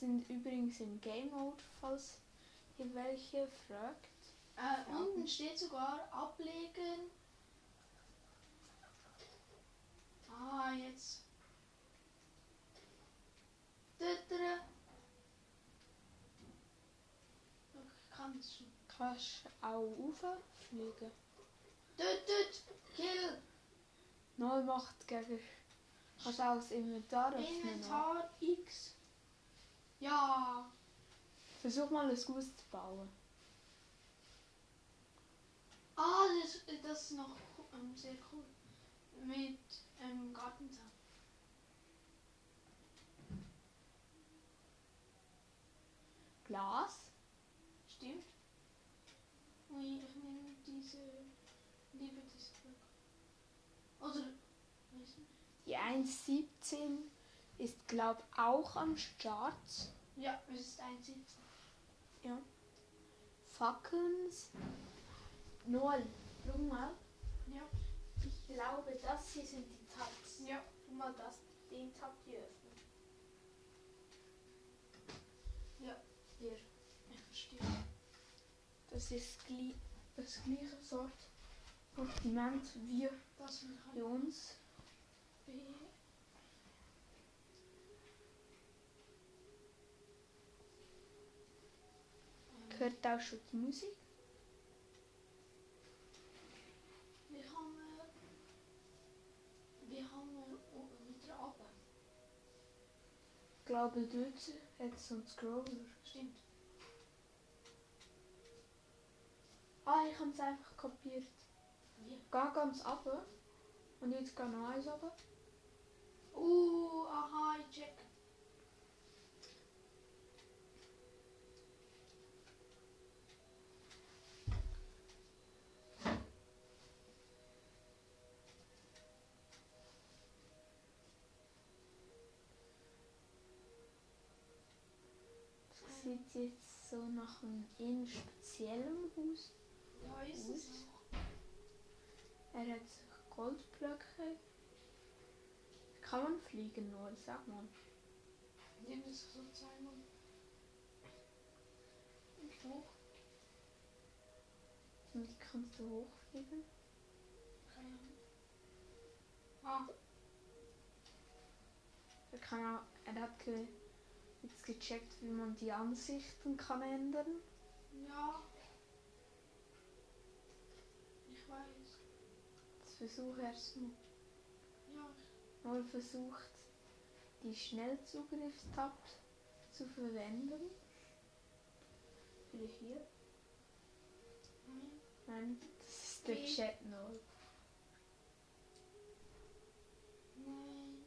sind übrigens im Game Mode, falls ihr welche fragt. Äh, Unten steht sogar ablegen. Ah, jetzt. Tötere. Ich kann es schon. Kannst auch rauffliegen. Tötet! Kill! Null macht gegen. Kannst auch das Inventar öffnen. Inventar X. Ja. Versuch mal ein Haus zu bauen. Ah, das, das ist noch ähm, sehr cool. Mit ähm, Gartenzaun. Glas. Stimmt. Ui, ich nehme diese. Liebe dieses Glück. Nicht. Die 1.17 ist, glaub auch am Start. Ja, es ist ein Sitz. Ja. Fackeln. Null. Schau mal. Ja. Ich glaube, das hier sind die Tabs. Ja. Schau mal, das, den Tab hier öffnen. Ja. Hier. Ich verstehe. Das ist gli das gleiche Sort Sortiment wie Das will bei halt uns. B. Hört auch schon die Musik. Wir haben. Wir haben wieder runter. Ich glaube, dort hat es einen Scroller. Stimmt. Ah, ich habe es einfach kopiert. Wie? Geh ganz runter. Und jetzt geh noch eins runter. Uh, aha, ich check. Sieht jetzt so nach einem speziellen Haus Ja, ist aus. es. Er hat Goldblöcke. Kann man fliegen nur, sag mal. Nimm es so zweimal. Und hoch. Und wie kannst du hochfliegen? Keine Ahnung. Ah, Er, kann auch, er hat ge, jetzt gecheckt, wie man die Ansichten kann ändern. ja. Ich weiß. Jetzt versuch erstmal. Ja, Mal versucht, die Schnellzugriffstab zu verwenden. Vielleicht hier? nein. Nein, das ist der? Chat null. Nein.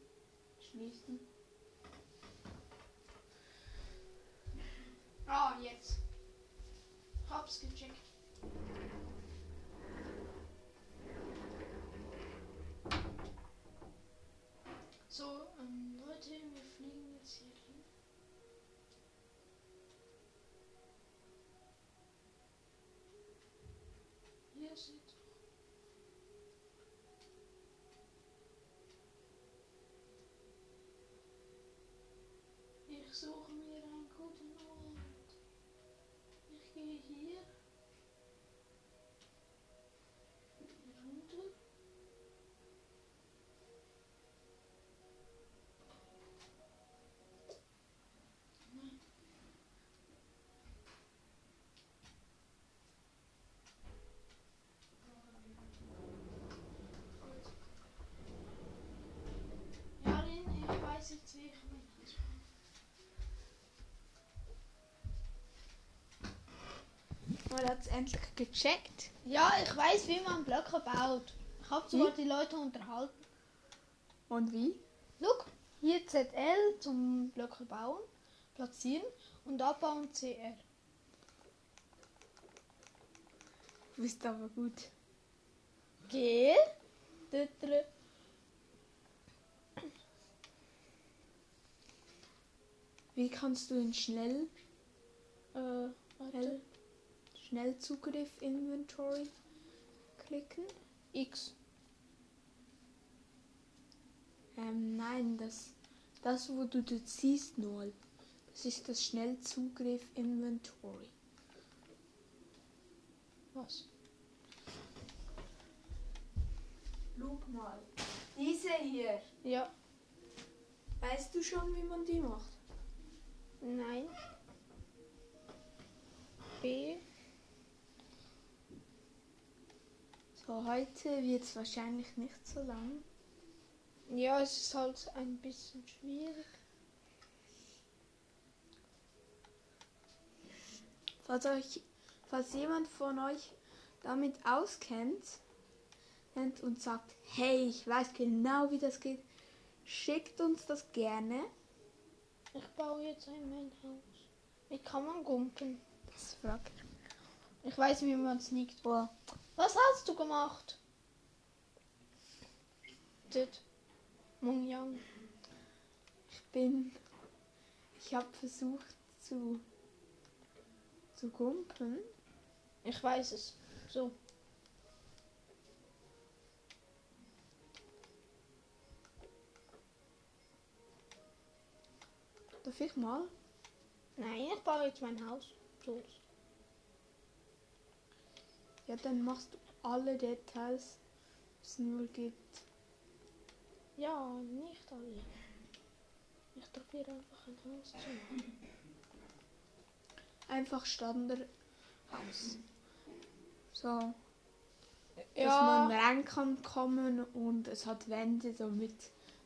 Schließen. Ah, jetzt. Hab's gecheckt. So, ähm, Leute, wir fliegen jetzt hier hin. Hier seht Ich suche mir einen guten Ort. Ich gehe hier. Runter. Nein. Ja, Lin, ich weiß jetzt, wie ich mich Mal hat es endlich gecheckt. Ja, ich weiß, wie man Blöcke baut. Ich habe sogar die Leute unterhalten. Und wie? Look, hier ZL zum Blöcke bauen, platzieren und abbauen CR. Du bist aber gut. G. Tötere. Wie kannst du ihn schnell Äh, warte. Schnellzugriff Inventory klicken. X. Ähm, nein, das, das wo du das siehst, Noel. Das ist das Schnellzugriff Inventory. Was? Guck mal. Diese hier. Ja. Weißt du schon, wie man die macht? Nein. B. So, heute wird es wahrscheinlich nicht so lang. Ja, es ist halt ein bisschen schwierig. Falls, euch, falls jemand von euch damit auskennt kennt und sagt, hey, ich weiß genau, wie das geht, schickt uns das gerne. Ich baue jetzt ein mein Haus. Wie kann man gumpen? Das fragt Ich weiß, wie man es nicht. Boah. Was hast du gemacht? Dit. Mong Yang. Ich bin. Ich habe versucht zu. zu gumpen. Ich weiß es. So. Darf ich mal? Nein, ich baue jetzt mein Haus. So. Ja, dann machst du alle Details, es nur gibt. Ja, nicht alle. Ich probiere einfach ein Haus zu machen. Einfach Standardhaus. So, dass Ja, man rein kann kommen und es hat Wände, damit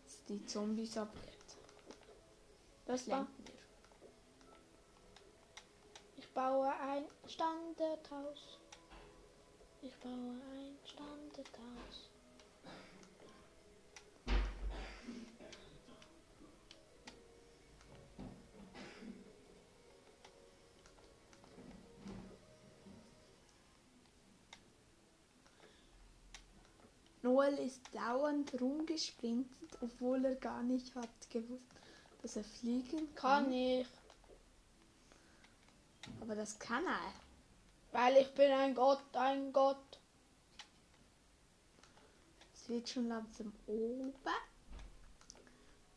es die Zombies abwehrt. Das lernt wir. ich baue ein Standardhaus. Ich baue ein Standardhaus. Noel ist dauernd rumgesprintet, obwohl er gar nicht hat gewusst, dass er fliegen kann. Kann ich. Aber das kann er. Weil ich bin ein Gott, ein Gott. Es wird schon langsam oben.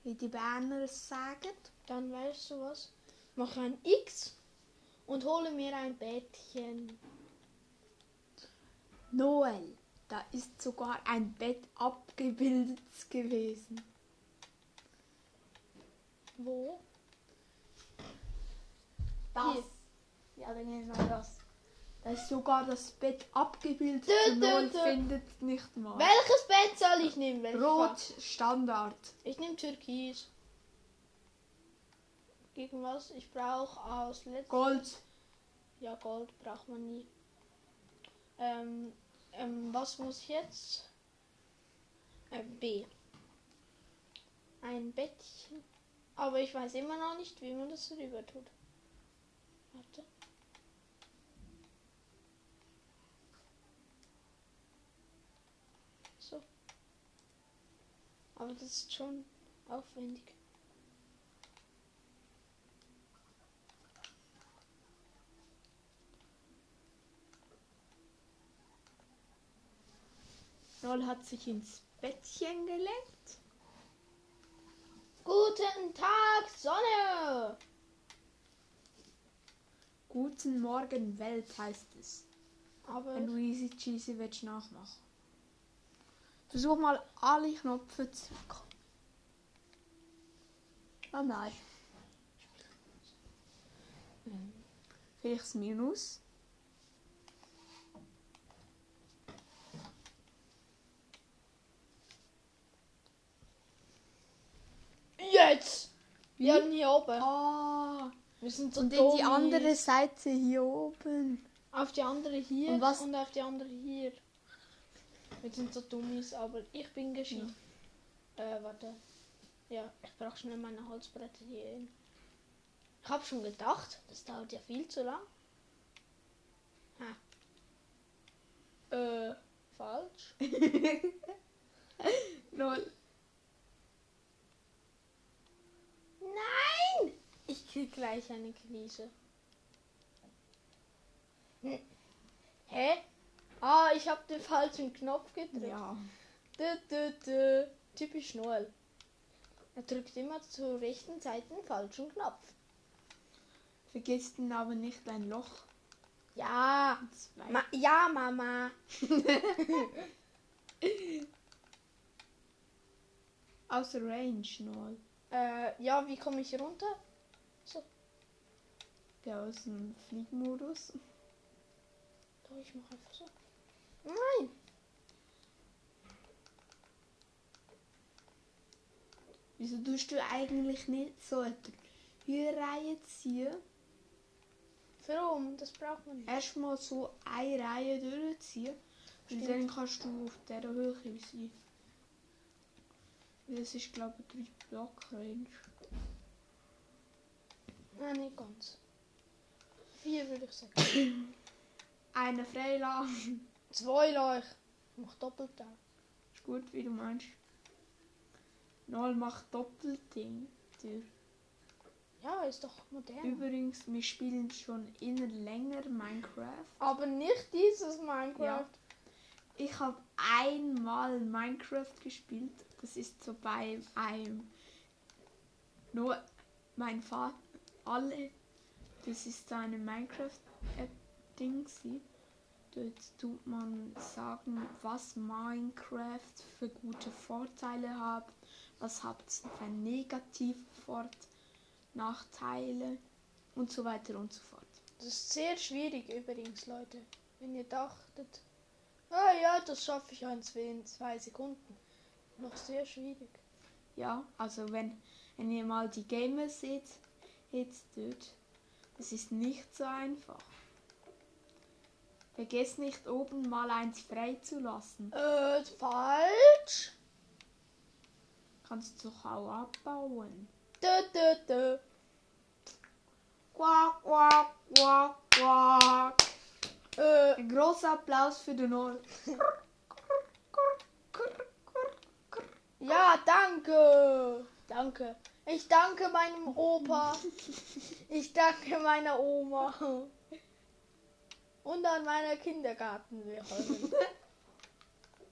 Wie die Berner es sagen. Dann weißt du was? Mache ein X und hole mir ein Bettchen. Noel, da ist sogar ein Bett abgebildet gewesen. Wo? Das. Hier. Ja, dann ist noch das. Da ist sogar das Bett abgebildet. Dö, und dö, dö. findet nicht mal. Welches Bett soll ich nehmen? Welche Rot Farbe? Standard. Ich nehme Türkis. Gegen was? Ich brauche aus letztem. Gold. Ja, Gold braucht man nie. Ähm, ähm, was muss ich jetzt? Äh, B. Ein Bettchen. Aber ich weiß immer noch nicht, wie man das rüber tut. Warte. So. Aber das ist schon aufwendig. Noel hat sich ins Bettchen gelegt. Guten Tag, Sonne! Guten Morgen, Welt heißt es. Aber Wenn du easy cheesy willst nachmachen. Versuch mal alle Knöpfe zu drücken. Ah nein. Vielleicht das Minus. jetzt! Wie? Ja, hier oben. Ah. Wir sind so Und in die andere Seite hier oben. Auf die andere hier Und was- und auf die andere hier. Wir sind so Dummies, aber ich bin geschickt. Äh, warte. Ja, ich brauche schnell meine Holzbretter hier hin. Ich habe schon gedacht, das dauert ja viel zu lang. Ha. Äh, falsch. Null. Nein! Ich krieg gleich eine Krise. Hä? Ah, ich habe den falschen Knopf gedrückt. Ja. Dö, dö, dö. Typisch Noel. Er drückt immer zur rechten Zeit den falschen Knopf. Vergiss dann aber nicht ein Loch. Ja. Ma ja, Mama. Außer Range null. Äh, ja, wie komme ich runter? Der aus dem Fliegmodus. Doch, ich mache einfach so. Nein. Wieso tust du eigentlich nicht so eine Reihe ziehen? Warum? Das braucht man nicht. Erstmal so eine Reihe durchziehen. Und Stimmt. dann kannst du auf dieser Höhe sein. Das ist glaube ich 3 Block Range. Nein, nicht ganz. Vier würde ich sagen. Eine freilassen. Zwei Leuch. Mach doppelt da. Ist gut, wie du meinst. Null macht Doppelding. Durch. Ja, ist doch modern. Übrigens, wir spielen schon immer länger Minecraft. Aber nicht dieses Minecraft. Ja. Ich habe einmal Minecraft gespielt. Das ist so bei einem. Nur mein Vater. Alle. Das ist so eine Minecraft-App-Ding. gewesen. Dort tut man sagen, was Minecraft für gute Vorteile hat. Was habt ihr für negative Fort Nachteile und so weiter und so fort. Das ist sehr schwierig übrigens, Leute. Wenn ihr dachtet, ah ja, das schaffe ich in zwei, in zwei Sekunden. Noch sehr schwierig. Ja, also wenn, wenn ihr mal die Gamer seht, jetzt dort, das ist nicht so einfach. Vergesst nicht oben mal eins freizulassen. Äh, falsch. Kannst du doch auch abbauen. Dö, dö, dö. Quack, quack, quack, quack. Äh, Ein großer Applaus für den Nord. ja, danke. Danke. Ich danke meinem Opa. Ich danke meiner Oma. Und an meiner Kindergartenlehrerin.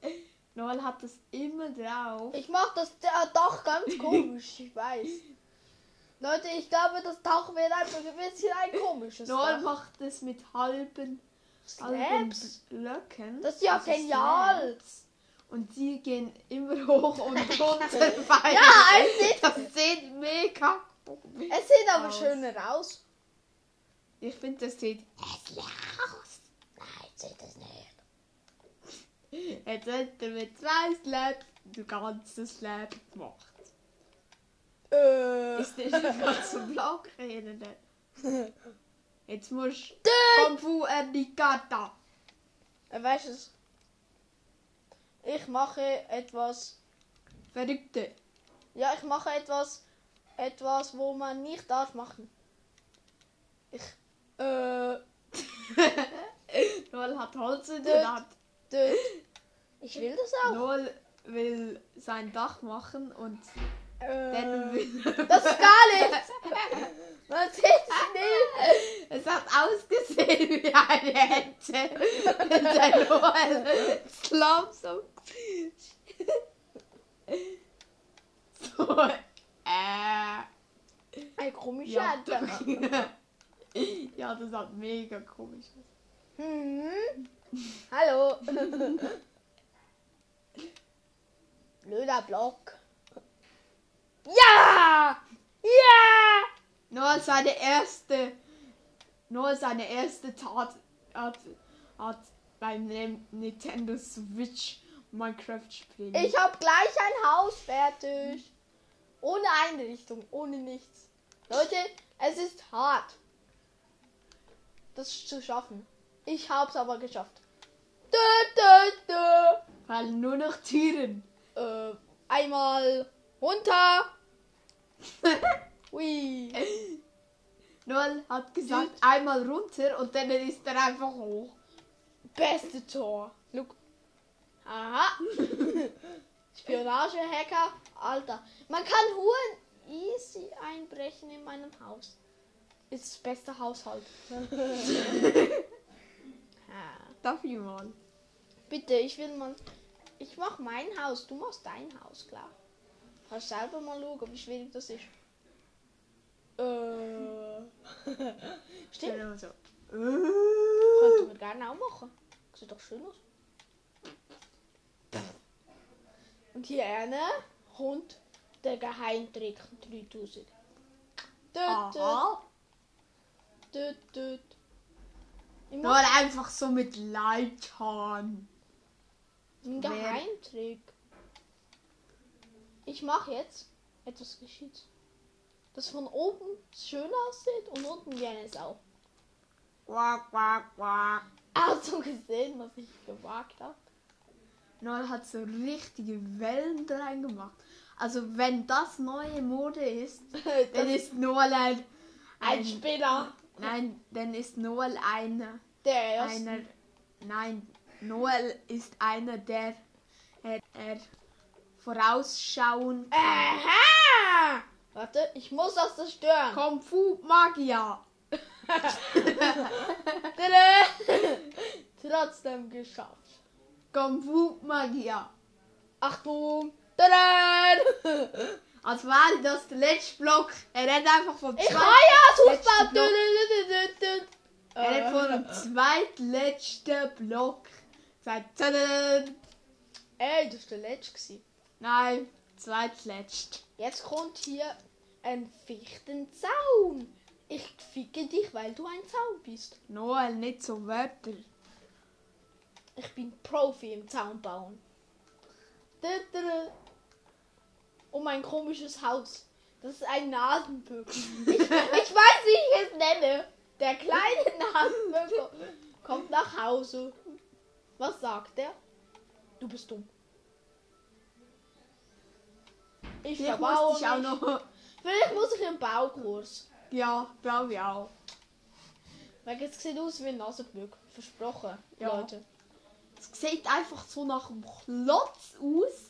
Noel hat das immer drauf. Ich mach das äh, Dach ganz komisch, ich weiß. Leute, ich glaube, das Dach wird einfach ein bisschen ein komisches Noel Dach. macht es mit halben, halben. Blöcken. Das ist ja Also genial. Slabs. Und die gehen immer hoch und runter. Ja, es sieht, Das sieht mega es sieht aber aus. schöner aus. Ich finde, das sieht hässlich aus. Nein, sieht es nicht. Jetzt hat er mit zwei Slabs das ganze Slab gemacht. Äh, Ist nicht ein ganzer Block reden. Jetzt musst du Kung Fu Ernikata. äh, weißt du es? Ich mache etwas. Verrückte. Ja, ich mache etwas. Etwas, wo man nicht darf machen. Ich. Äh. Noel hat Holz in der Hand. Ich will das auch. Noel will sein Dach machen und dann Äh, will das ist gar nichts. Man sieht es nicht. Es hat ausgesehen wie eine Ente. Und der Noel ist langsam. So, äh. Ein komischer Ja, Ente. ja, das hat mega komisch. Hm. Hallo. Blöder Block. Ja! Ja! Noel seine erste. Noel seine erste Tat hat, hat beim Nintendo Switch Minecraft spielen. Ich habe gleich ein Haus fertig. Ohne Einrichtung, ohne nichts. Leute, es ist hart, das zu schaffen. Ich hab's aber geschafft. Dö, dö, dö. Weil nur noch Türen. Äh, einmal runter. Ui. Noel hat gesagt, einmal runter und dann ist er einfach hoch. Beste Tor. Look. Aha. Spionage-Hacker. Alter. Man kann Huren easy einbrechen in meinem Haus. Ist das beste Haushalt. Darf ich mal? Bitte, ich will mal. Ich mach mein Haus, du machst dein Haus, klar. Kannst selber mal schauen, wie schwierig das ist. Äh. Stimmt, Genau so. könnten wir gerne auch machen. Sieht doch schön aus. Und hier eine kommt der Geheimtrick 3000. Tüt, tüt, Aha. Tüt, tüt. Ich Nur einfach so mit Leitern. wer- Geheimtrick. Ich mache jetzt etwas geschieht. Das von oben schön aussieht und unten wie eine Sau. Quack, quack, quack. Hast du gesehen, was ich gewagt habe? Noel hat so richtige Wellen reingemacht. Also wenn das neue Mode ist, dann ist Noel ein, Ein Spinner. Nein, dann ist Noel einer. Der erste. einer nein, Noel ist einer, der er, er vorausschauend Aha! Warte, ich muss das zerstören. Kung Fu Magier. Tada! Trotzdem geschafft. Kung Fu Magier. Achtung! Tada! Als wäre das der letzte Block. Er hat einfach vom Ich zweit- kann ja letzten Fußball. Er hat von Äh, dem zweitletzten Block gesagt. Ey, das war der letzte. Nein, zweitletzt. Jetzt kommt hier ein Fichtenzaun. Ich ficke dich, weil du ein Zaun bist. Noel, nicht so Wörter. Ich bin Profi im Zaunbauen. Dü- dü. Oh, mein komisches Haus. Das ist ein Nasenbügel. Ich, ich weiß, wie ich es nenne. Der kleine Nasenbügel kommt nach Hause. Was sagt er? Du bist dumm. Ich verbaue ich auch noch. Vielleicht muss ich einen Baukurs. Ja, glaube ich auch. Weil es sieht aus wie ein Nasenbügel. Versprochen, Ja. Leute. Es sieht einfach so nach einem Klotz aus,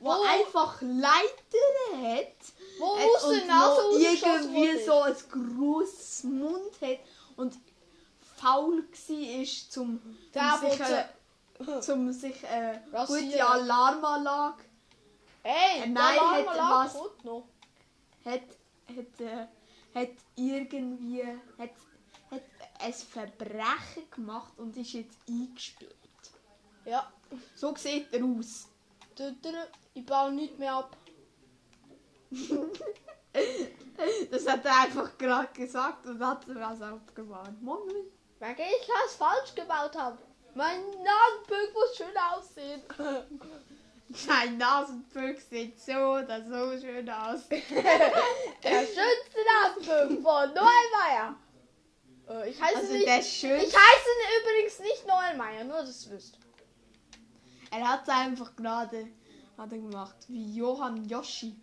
wo einfach Leitern hat. Wo hat und Nase irgendwie so ein grosses Mund hat und faul war, zum, Der, um sich, äh, zum sich äh, gute Alarmanlage Ey, Äh, nein, der hat was- noch. hat, hat, äh, hat irgendwie hat, hat ein Verbrechen gemacht und ist jetzt eingesperrt. Ja. So sieht er aus. Ich baue nicht mehr ab. Das hat er einfach gerade gesagt und hat was abgewarnt. Moment. Weil ich was falsch gebaut habe. Mein Nasenbügel muss schön aussehen. Sein Nasenbüchs sieht so oder so schön aus. Der schönste Nasenbügel von Noel Meyer. Äh, ich heiße Also nicht. Ich heiße übrigens nicht Noel Meyer, nur dass ihr wisst. Er hat es einfach gerade hat er gemacht. Wie Johann Yoshi.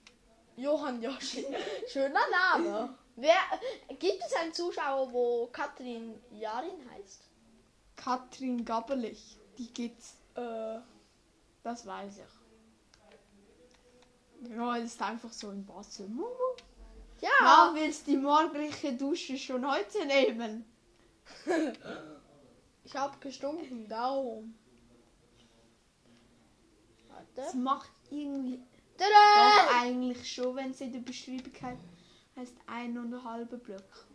Johann Joshi. Schöner Name. Wer, gibt es einen Zuschauer, wo Katrin Jarin heißt? Katrin Gabelich. Die gibt's. Äh, Das weiß ich. Ja, ist einfach so im Wasser. Mumu. ja. Ja, willst die morgendliche Dusche schon heute nehmen? Ich habe gestunken, darum. Das Warte. macht irgendwie Tada! doch eigentlich schon, wenn es in der Beschreibung heißt, heißt ein und ein halber Block.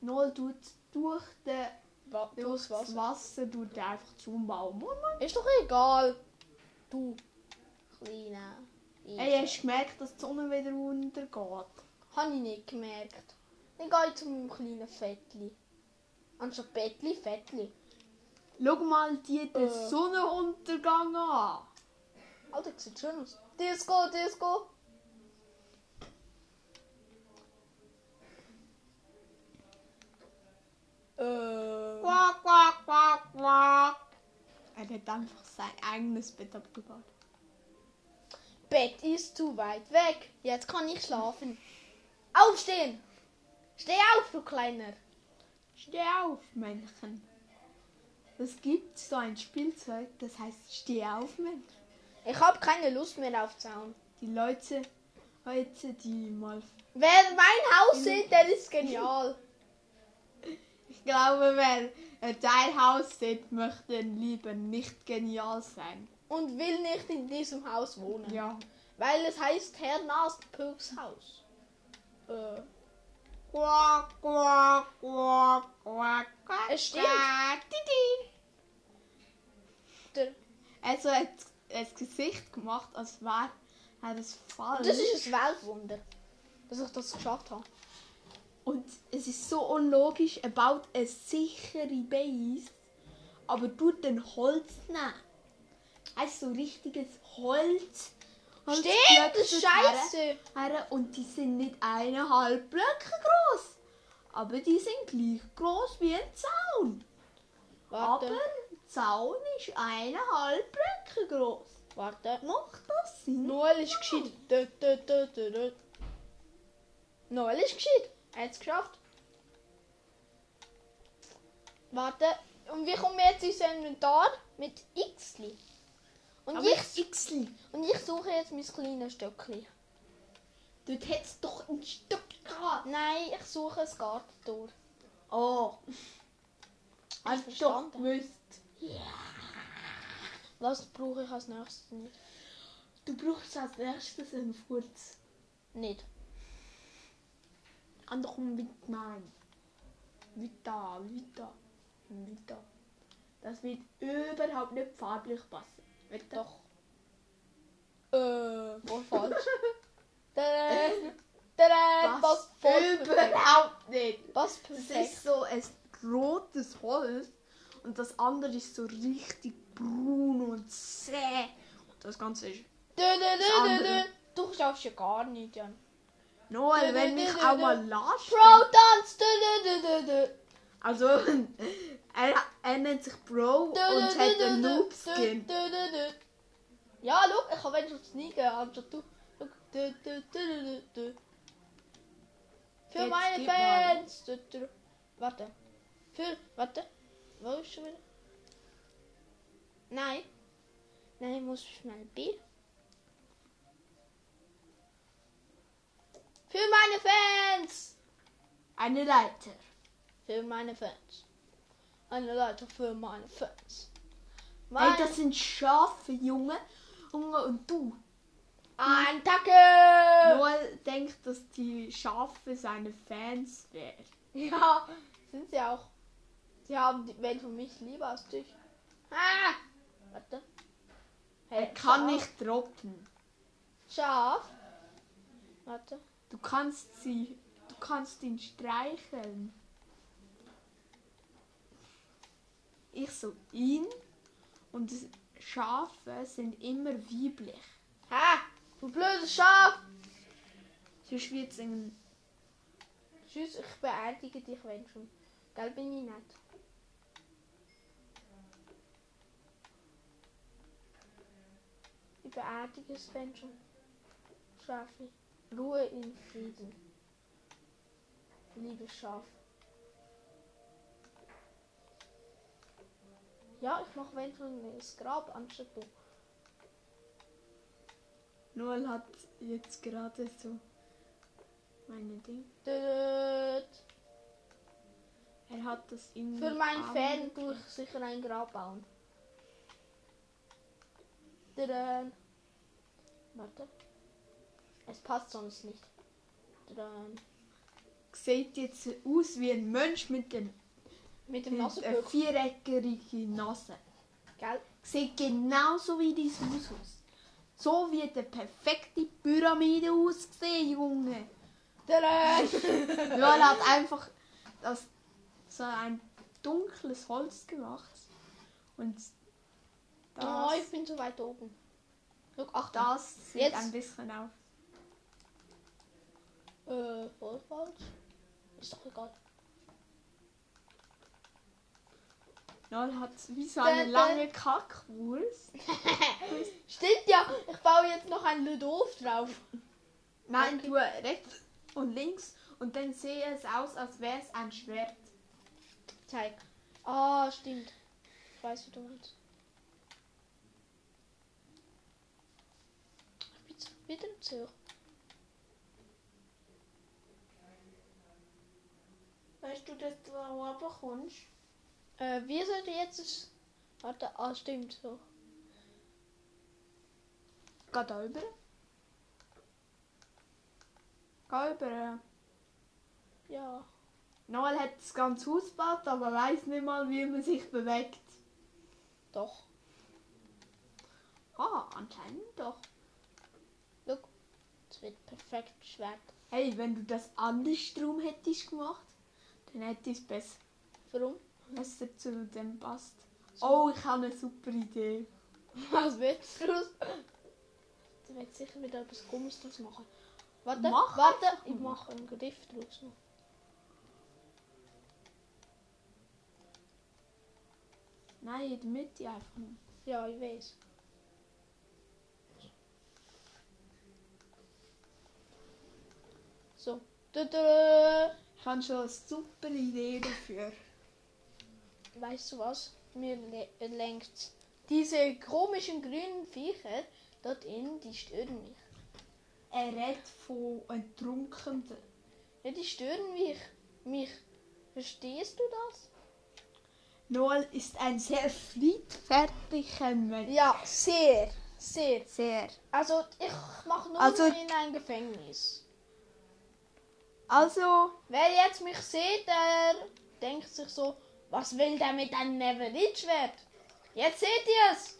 Null tut durch, den, Wa- durch Durchs das Wasser. Wasser tut er einfach zubauen. Ist doch egal. Du. Kleiner. Ey, hast du gemerkt, dass die Sonne wieder untergeht? Habe ich nicht gemerkt. Dann gehe ich zu meinem kleinen Fettli. Anstatt Bettli, Fettli. Schau mal die den Äh. Sonnenuntergang an. Alter, das sieht schön aus. Disco, Disco. Äh. Quack, quack, quack, quack. Er hat einfach sein eigenes Bett abgebaut. Bett ist zu weit weg. Jetzt kann ich schlafen. Aufstehen! Steh auf, du Kleiner. Steh auf, Männchen. Es gibt so ein Spielzeug, das heißt Steh auf, Männchen. Ich habe keine Lust mehr auf Zaun. Die Leute heute, die mal. Wer mein Haus sieht, der ist genial. Ich glaube, wer Ein Teilhaus-Set möchte lieber nicht genial sein. Und will nicht in diesem Haus wohnen. Ja. Weil es heißt Herr Nasenpöks Haus. Äh, Quack, quack, quack. Es stimmt. quack, Also er hat das Gesicht gemacht, als wäre er es falsch. das ist ein Weltwunder, dass ich das geschafft habe. Und es ist so unlogisch, er baut eine sichere Base, aber tut den Holz nehmen. Also so richtiges Holz. Stimmt, das ist scheiße. her- Und die sind nicht eineinhalb Blöcke groß. Aber die sind gleich groß wie ein Zaun. Warte, Aber ein Zaun ist eineinhalb Blöcke groß. warte. Macht das Sinn? Noel ist gescheit. Dö, dö, dö, dö, dö. Noel ist gescheit. Er hat es geschafft. Warte. Und wie kommen wir jetzt ins Inventar? Mit X. Und Aber ich, Xli. und ich suche jetzt mein kleines Stöckchen. Dort hättest du doch ein Stück gehabt. Nein, ich suche ein Gartentor. Oh. Hast du doch verstanden. gewusst. Was brauche ich als nächstes nicht? Du brauchst als erstes einen Furz. Nicht. Andere mit nein. Vita, Vita, Vita. Das wird überhaupt nicht farblich passen. Wird Doch. Äh, voll falsch. Tada, tada, passt überhaupt nicht. Passt Das perfekt. ist so ein rotes Holz und das andere ist so richtig braun und zäh. Und das Ganze ist. Dö, dö, dö. Du schaffst ja gar nicht, Jan. Noel, wenn mich auch mal lasst. Bro, dance! Also, er, nennt sich dö, und hat einen Noob-Skin. Ja, schau, ich kann wenigstens sneaken, anstatt du. Für Jetzt meine. Fans! Warte. Für, warte. Wo ist schon wieder? Nein. Nein, ich muss schnell B. Für meine Fans! Eine Leiter. Für meine Fans. Eine Leiter für meine Fans. Hey, Meine das sind Schafe, Junge. Junge und du. Attacke! Noel denkt, dass die Schafe seine Fans wären. Ja, sind sie auch. Sie haben die Welt von mich lieber als dich. Ah! Warte. Er Hey, kann Schaf. nicht droppen. Schaf. Warte. Du kannst sie, du kannst ihn streicheln. Ich so ihn und Schafe sind immer weiblich. Ha! Du blödes Schaf! Sonst wird es ein Tschüss, ich beerdige dich, wenn schon. Gell, bin ich nicht. Ich beerdige es, wenn schon. Schafi. Ruhe in Frieden. Liebes Schaf. Ja, ich mache schon das Grab anstatt du. Noel hat jetzt gerade so meine Ding. Dödöd. Er hat das in Für meinen Fan tue ich sicher ein Grab bauen. Tadam. Warte. Es passt sonst nicht. Tadam. Sieht jetzt aus wie ein Mensch mit, den, Mit dem Nasenbüchel. viereckige Nase. Gell? Sieht genauso wie dein Haus aus. So wie die perfekte Pyramide ausgesehen, Junge. Noel hat einfach das, so ein dunkles Holz gemacht. Und das, Oh, ich bin so weit oben. Look, ach, das sieht Jetzt. ein bisschen auf. Äh, voll falsch. Ist doch egal. Noel hat wie so eine lange Kackwurst. Stimmt ja, ich baue jetzt noch ein Ludolf drauf. Nein, Okay. du rechts und links und dann sehe es aus, als wäre es ein Schwert. Zeig. Ah, stimmt. Ich weiß, wie du meinst. Ich bin zu- wieder im Zug. Weißt du, dass du da oben kommst? Äh, wie soll ich jetzt. Warte, ah, stimmt so. Geh da rüber. Geh rüber. Ja. Noel hat das ganze Haus gebaut, aber weiß nicht mal, wie man sich bewegt. Doch. Ah, anscheinend doch. Es wird perfekt Schwert. Hey, wenn du das andersrum hättest gemacht, dann hätte es besser, Warum? Besser zu dem passt. Oh, ich habe eine super Idee. Was wird daraus? Du wird sicher wieder etwas Komisches draus machen. Warte, Mach warte, ich mache einen Griff draus noch. Nein, in der Mitte einfach nicht. Ja, ich weiß. So. Tada! Ich habe schon eine super Idee dafür. Weißt du was? Mir le lenkt diese komischen grünen Viecher dort in, die stören mich. Er redet von Enttrunkenden. Ja, die stören mich. Mich. Verstehst du das? Noel ist ein sehr friedfertiger Mensch. Ja, sehr. Sehr. Sehr. Also, ich mache nur Also- in ein Gefängnis. Also, Wer jetzt mich sieht, der denkt sich so, was will der mit einem Neverich-Schwert? Jetzt seht ihr es!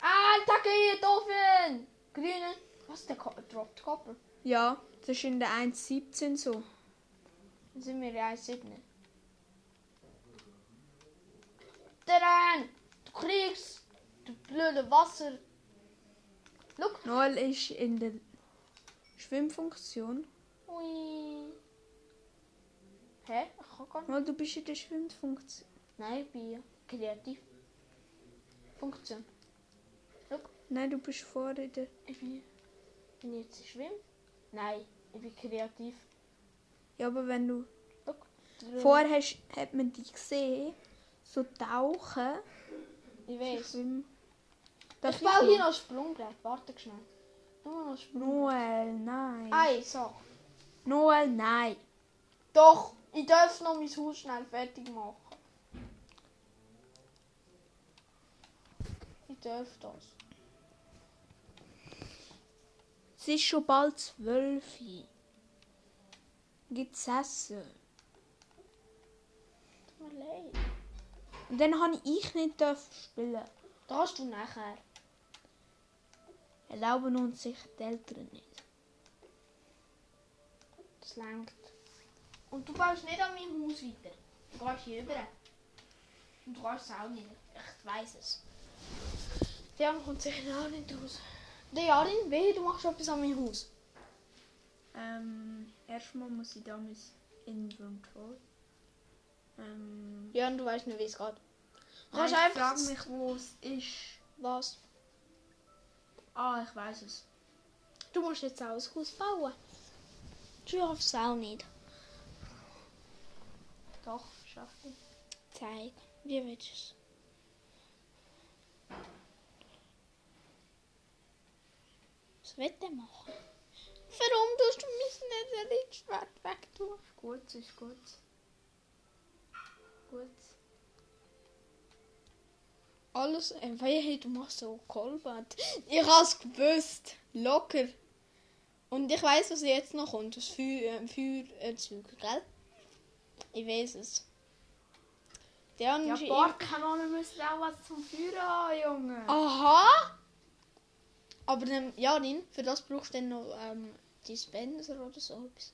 Attacke, ihr Doofen! Grüne. Was, der Ko droppt Copper? ja, das ist in der 1.17 so. Dann sind wir ja 1,7. Terrain! Du kriegst! Du blöde Wasser! Look! Noel ist in der Schwimmfunktion. Ui! Hä? Nicht. Noel, du bist in der Schwimmfunktion. Nein, ich bin kreativ. Funktion. Nein, du bist in der... Ich bin. Bin ich jetzt schwimmen? Nein, ich bin kreativ. Ja, aber wenn du... Look. Vorher hast, hat man dich gesehen, so tauchen. Ich weiß. Schwimmen. Ich baue hier noch ein Sprungbrett. Warte schnell. Nur noch Sprungbrett. Noel, nein. Ei, so. Noel, nein. Doch, ich darf noch mein Haus schnell fertig machen. Ich darf das. Es ist schon bald zwölf. Gibt's Essen? Tut mir leid. Und dann habe ich nicht spielen. Das du nachher. Erlauben uns sicher die Eltern nicht. Das langt. Und du baust nicht an meinem Haus weiter. Du gehst hier rüber. Und du kannst es auch nicht. Ich weiß es. Diana kommt sicher auch nicht raus. Diarin, wehe, du machst etwas an meinem Haus. Ähm, erstmal muss ich da mein Inventory. Ähm, Ja, und du weißt nicht, wie es geht. Du kannst ich einfach... frage mich, wo es ist. Was? Ah, ich weiß es. Du musst jetzt auch ein Haus bauen. Du schaffst es auch nicht. Doch, schaffe ich. Zeig. Wie willst es? Was will der machen? Warum tust du mein Netherite-Schwert wegtun? Ist gut, ist gut. Gut. Alles, äh, wehe, du machst so Kolbert. Ich hab's gewusst. Locker. Und ich weiß, was jetzt noch kommt. Das Feuer, äh, Feuerzeuger, gell? Ich weiß es. Der Ja, ist Bordkanonen müssen auch was zum Feuer haben, Junge. Aha! Aber dann, ja, Rin, für das brauchst du dann noch ähm, Dispenser oder so etwas.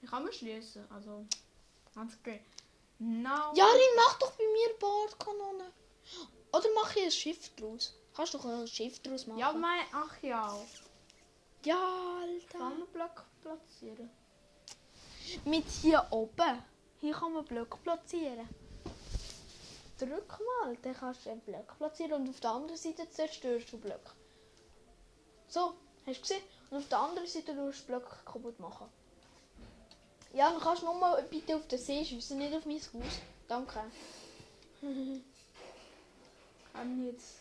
Ich kann mir schließen, also ganz okay. No. Ja, Rin, mach doch bei mir Bordkanone. Oder mach ich ein Schiff draus. Kannst doch ein Schiff draus machen. Ja, mein, ach ja. ja Alter. Kann man Block platzieren? Mit hier oben. Hier kann man Blöcke platzieren. Drück mal, dann kannst du einen Block platzieren und auf der anderen Seite zerstörst du Blöcke. So, hast du gesehen? Und auf der anderen Seite tust du Blöcke kaputt machen. Ja, dann kannst du nur mal bitte auf den See schiessen, nicht auf mein Haus. Danke. Kann ich jetzt.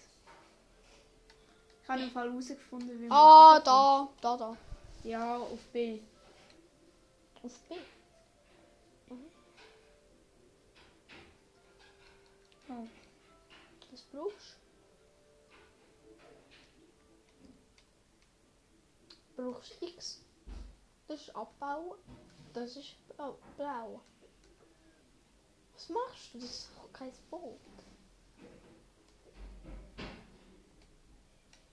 Ich habe im Fall herausgefunden, wie man. Ah, da, da, da. Ja, auf B. Auf B. Oh. Das brauchst du. Brauchst X. Das ist abbauen. Das ist blau. Was machst du? Das ist doch kein Boot.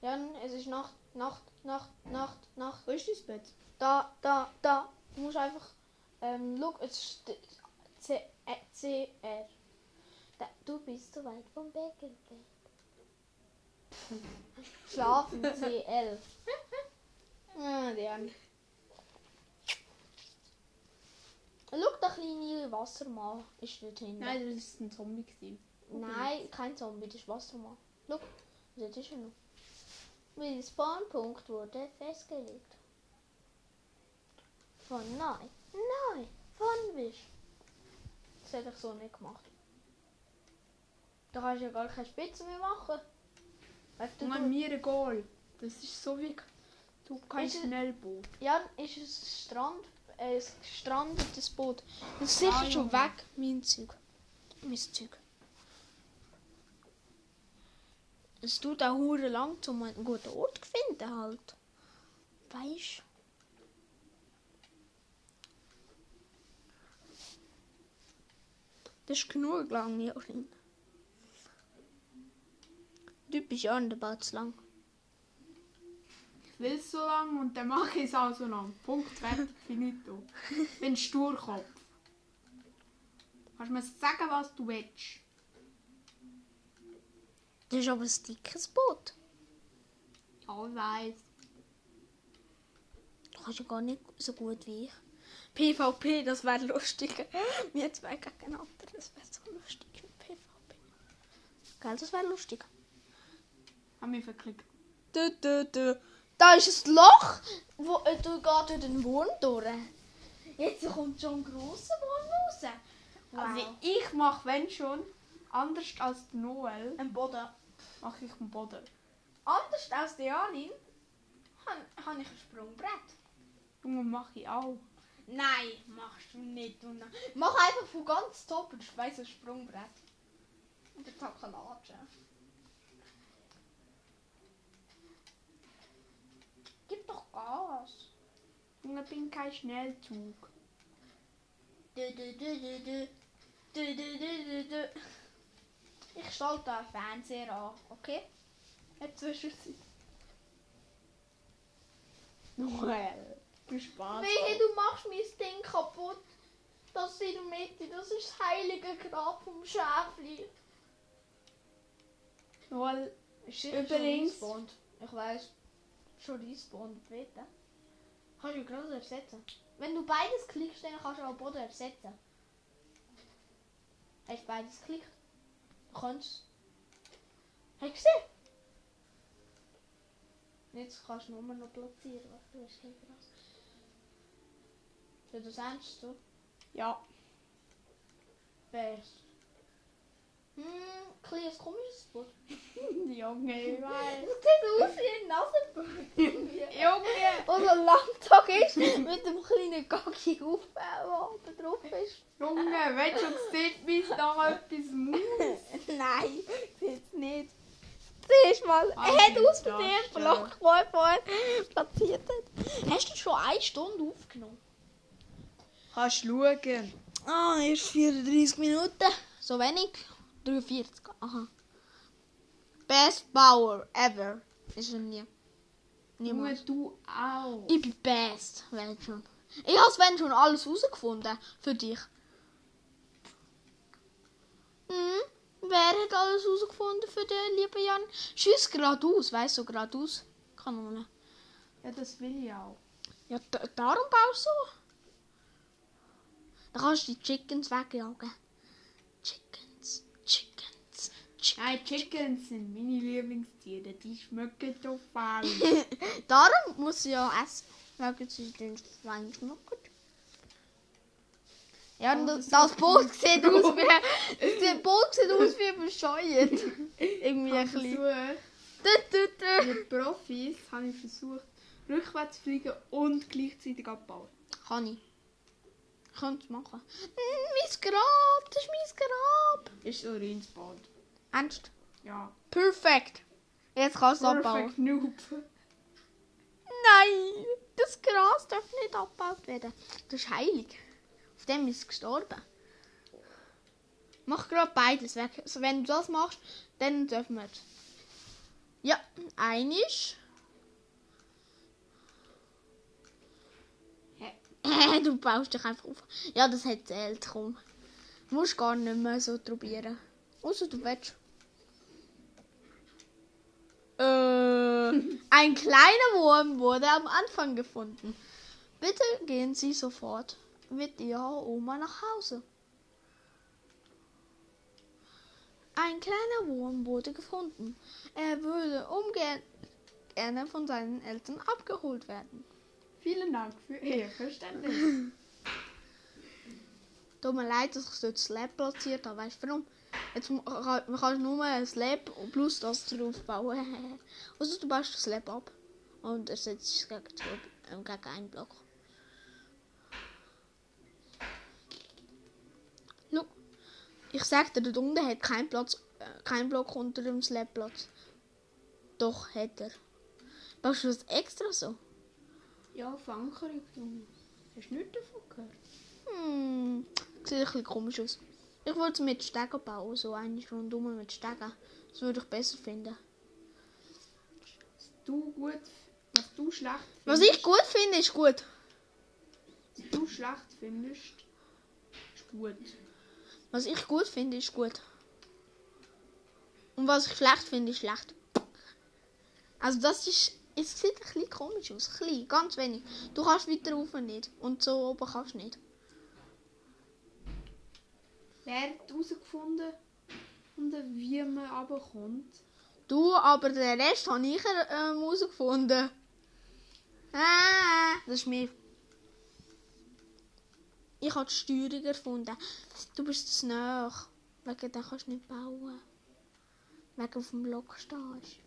Jan, es ist Nacht, Nacht, Nacht, Nacht, Nacht. Wo ist das Bett? Da, da, da. Du musst einfach. Ähm, look, es ist C, äh, C, R. Da, du bist so weit vom Bett entfernt. Schlafen, C, L. Ah, der. Look, der kleine Wassermann ist dort hinten. Nein, das ist ein Zombie. Gewesen. Nein, kein Zombie, das ist Wassermann. Look, dort ist er noch. Mein Spawnpunkt wurde festgelegt. Von nein, nein, von Wisch. Das hätte ich so nicht gemacht. Da kannst du ja gar keine Spitze mehr machen. Weißt du, du an mir ein Goal. Das ist so wie du kein Ist es- Schnellboot. ja, ist es ein Strand, äh, ein gestrandetes Boot. Das ist sicher Ah, schon ja. weg, mein Zeug. Mein Zeug. Es tut auch hure lang, um einen guten Ort zu finden halt. Weißt Das ist genug lang, Jorin. Bad zu lang. Ich will so lang und dann mache ich es auch so lang. Punkt, fertig, finito. Ich bin Sturkopf. Kannst du mir sagen, was du willst? Das ist aber ein dickes Boot. Ja, ich weiss. Du kannst ja gar nicht so gut wie ich. PvP, das wäre lustig. Wir zwei gegeneinander, das wäre so lustig mit PvP. Gell, das wäre lustig. Hab mich verklickt. Du, du, du. Da ist ein Loch, wo äh, du gehst durch den Wurm durch. Jetzt kommt schon ein grosser Wurm raus. Wow. Also ich mache, wenn schon, anders als Noel, ein Boden. mache ich einen Boden. Anders als der Jalin habe hab ich ein Sprungbrett. Junge, mache ich auch. Nein, machst du nicht. Du na- Mach einfach von ganz top und ein Sprungbrett. Und der Takalatsche. Gib doch Gas. Junge, ich bin kein Schnellzug. Du, du, du, du, du. Du, du, du, du, du. Ich schalte einen Fernseher an, okay? Jetzt Zwischenzeit. Noel, du Spaß. Wehe, du machst mein Ding kaputt. Das in der Mitte, das ist das heilige Grab vom Schäfli. Noel, Ist Übrigens-. Ich weiß. Schon respawned, bitte. Kannst du gerade ersetzen. Wenn du beides klickst, dann kannst du auch Boden ersetzen. Hast du beides geklickt? Du kannst. Hast du gesehen? Jetzt kannst du nur noch platzieren. Du hast kein Gras. Ja, das ernst so. ja. Best. Hm, kleines komisches Boot. Junge, ich weiß. Das sieht aus wie ein Nasenboot. Junge! Und so ein Landtag ist mit dem kleinen Gaggi auf, der oben drauf ist. Junge, wenn du schon gesehen bist, da etwas muss. Nein, jetzt nicht. Siehst mal, er hat aus den ja. Block, den er vorher platziert hat. Hast du schon eine Stunde aufgenommen? Kannst schauen. Ah, erst 34 Minuten. So wenig? 43. Aha. Best Bauer ever. Ist nie. Junge, Niemals. du auch. Ich bin best, wenn schon. Ich habe wenn schon alles herausgefunden für dich. Hm? Wer hat alles herausgefunden für den lieben Jan? Schieß geradeaus, weißt du, geradeaus. Kanone. Ja, das will ich auch. Ja, da, darum baust du. Da kannst du die Chickens wegjagen. Chickens, Chickens, Chickens. Nein, Chickens sind meine Lieblingstiere. Die schmecken so fein. Darum muss ich ja essen. Wegen sie den Schwein schmecken. Ja, Oh, das, das Boot sieht aus wie. Das Boot sieht aus wie bescheuert. Irgendwie ein bisschen. mit Profis habe ich versucht, rückwärts zu fliegen und gleichzeitig abbauen. Kann ich. Könnte machen. Mm, mein Grab, das ist mein Grab. Ist so ins Bad. Ernst? Ja. Perfekt. Jetzt kannst du es abbauen. Perfect Noob. Nein, das Gras darf nicht abgebaut werden. Das ist heilig. Auf dem ist es gestorben. Mach gerade beides weg. Also wenn du das machst, dann dürfen wir. es. Ja, einisch. du baust dich einfach auf. Ja, das hat zählt, komm. Du musst gar nicht mehr so probieren. Außer du willst. Äh, ein kleiner Wurm wurde am Anfang gefunden. Bitte gehen Sie sofort mit Ihrer Oma nach Hause. Ein kleiner Wurm wurde gefunden. Er würde umgehend gerne von seinen Eltern abgeholt werden. Vielen Dank für Ihr Verständnis. Tut mir leid, dass ich dort das Lab platziert habe. Weißt du warum? Jetzt kann- kann nur ein Slab plus das drauf bauen. Also du baust das Slab ab und ersetzt es gegen, ähm, gegen einen Block. Schau, ich sag dir, dort unten hat kein Platz, äh, kein Block unter dem Slab Platz. Doch, hat er. Baust du das extra so? ja, Verankerung. Hast du nichts davon gehört? Hm, sieht ein bisschen komisch aus. Ich wollte es mit Stegen bauen, so eigentlich rundum mit Stegen. Das würde ich besser finden. Was du gut, was du schlecht Was findest. ich gut finde, ist gut. Was du schlecht findest, ist gut. Was ich gut finde, ist gut. Und was ich schlecht finde, ist schlecht. Also das ist, es sieht ein bisschen komisch aus. Ein bisschen, ganz wenig. Du kannst weiter rauf nicht. Und so oben kannst du nicht. Wer hat herausgefunden, und wie man runterkommt? Du, aber den Rest habe ich ähm, herausgefunden. Ah, das ist mir. Ich habe die Steuerung erfunden. Du bist zu nah. Wegen dem kannst du nicht bauen. Wegen auf dem Block stehst.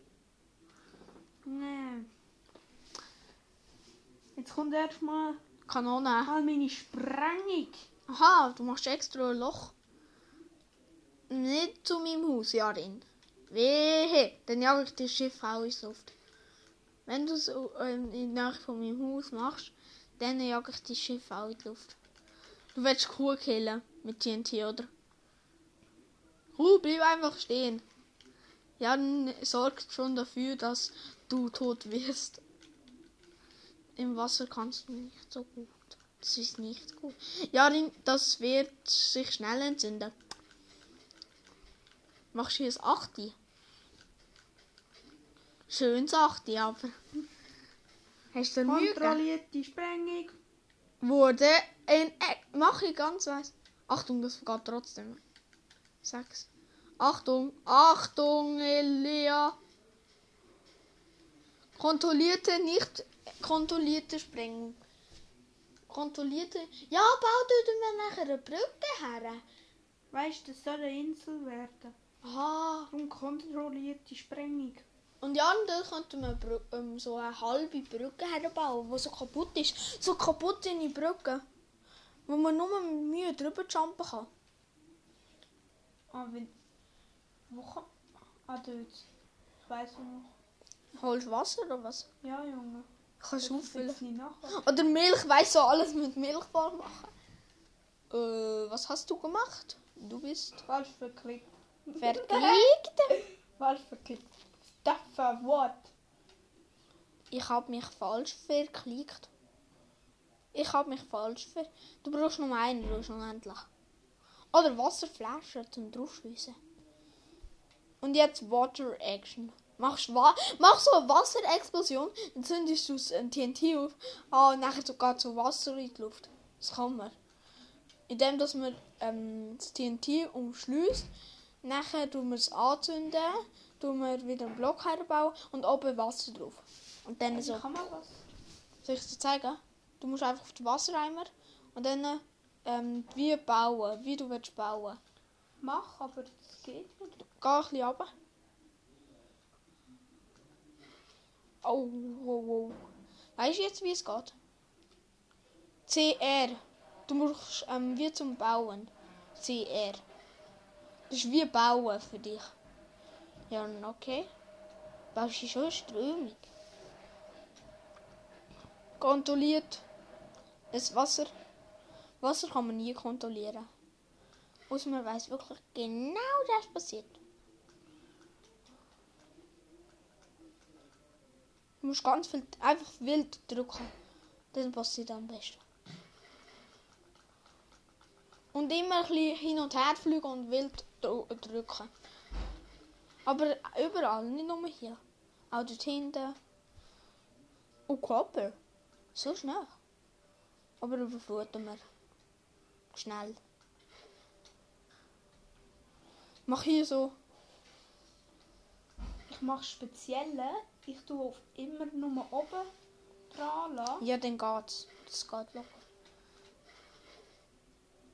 Nee. Jetzt kommt erstmal Kanone. mal meine Sprengung. Aha, du machst extra ein Loch. Nicht zu meinem Haus, Jarin. Wehe, dann jage ich das Schiff auch ins Luft. Wenn du es ähm, in der Nähe von meinem Haus machst, dann jage ich das Schiff auch in die Luft. Du willst Kuh killen mit TNT, oder? Kuh, bleib einfach stehen. Jan sorgt schon dafür, dass du tot wirst. Im Wasser kannst du nicht so gut. Das ist nicht gut. Jarin, das wird sich schnell entzünden. Machst du jetzt 8? Schönes 8, aber. Hast du Mühe? Kontrollierte Sprengung. Wurde in. Mach ich ganz weiß. Achtung, das vergeht trotzdem. 6. Achtung, Achtung, Elia. Kontrollierte, nicht kontrollierte Sprengung. Kontrollierte. Ja, bau du mir nachher eine Brücke her. Weißt du, das soll eine Insel werden. Aha. Darum kontrollierte Sprengung. Und ja, und dann könnte man Brü- ähm, so eine halbe Brücke herbauen, die so kaputt ist. So kaputt in die Brücke. Wo man nur mit Mühe drüber jumpen kann. Ah, wenn. Wo kann. Ah, dort. Ich weiss noch. Holst du Wasser oder was? Ja, Junge. Kannst du auffüllen. Oder Milch, weißt du, alles mit Milch voll machen. Äh, was hast du gemacht? Du bist Falsch verklickt. Verklickt. Falsch verklickt. Das Wort. Ich habe mich falsch verklickt. Ich habe mich falsch ver... Du brauchst nur einen, du hast unendlich. Oder Wasserflaschen zum draufschliessen. Und jetzt Water Action. Machst wa mach so eine Wasserexplosion, dann zündest du das TNT auf, ah, und nachher sogar so Wasser in die Luft. Das kann man. Indem dass man ähm, das TNT umschließt, nachher tun wir es anzünden, tun wir wieder einen Block herbauen und oben Wasser drauf. Und dann so. Kann man das? Soll ich es dir zeigen? Du musst einfach auf den Wassereimer und dann ähm, wie bauen, wie du willst bauen. Mach, aber das geht nicht. Geh ein bisschen runter. Oh, wow, wow. Weißt du jetzt, wie es geht? CR. Du musst ähm, wie zum Bauen. CR. Das ist wie Bauen für dich. Ja, okay. Baust du schon Strömung? Kontrolliert. Das Wasser. Wasser kann man nie kontrollieren. Außer man weiß wirklich genau, was passiert. Du musst ganz viel einfach wild drücken. Dann passiert am besten. Und immer ein bisschen hin und her fliegen und wild drücken. Aber überall, nicht nur hier. Auch dort hinten. Und Kopper. So schnell. Aber überfluten wir. Schnell. Mach hier so. Ich mache spezielle. Ich tue auf immer nur oben dran lassen. Ja, dann geht's. Das geht locker.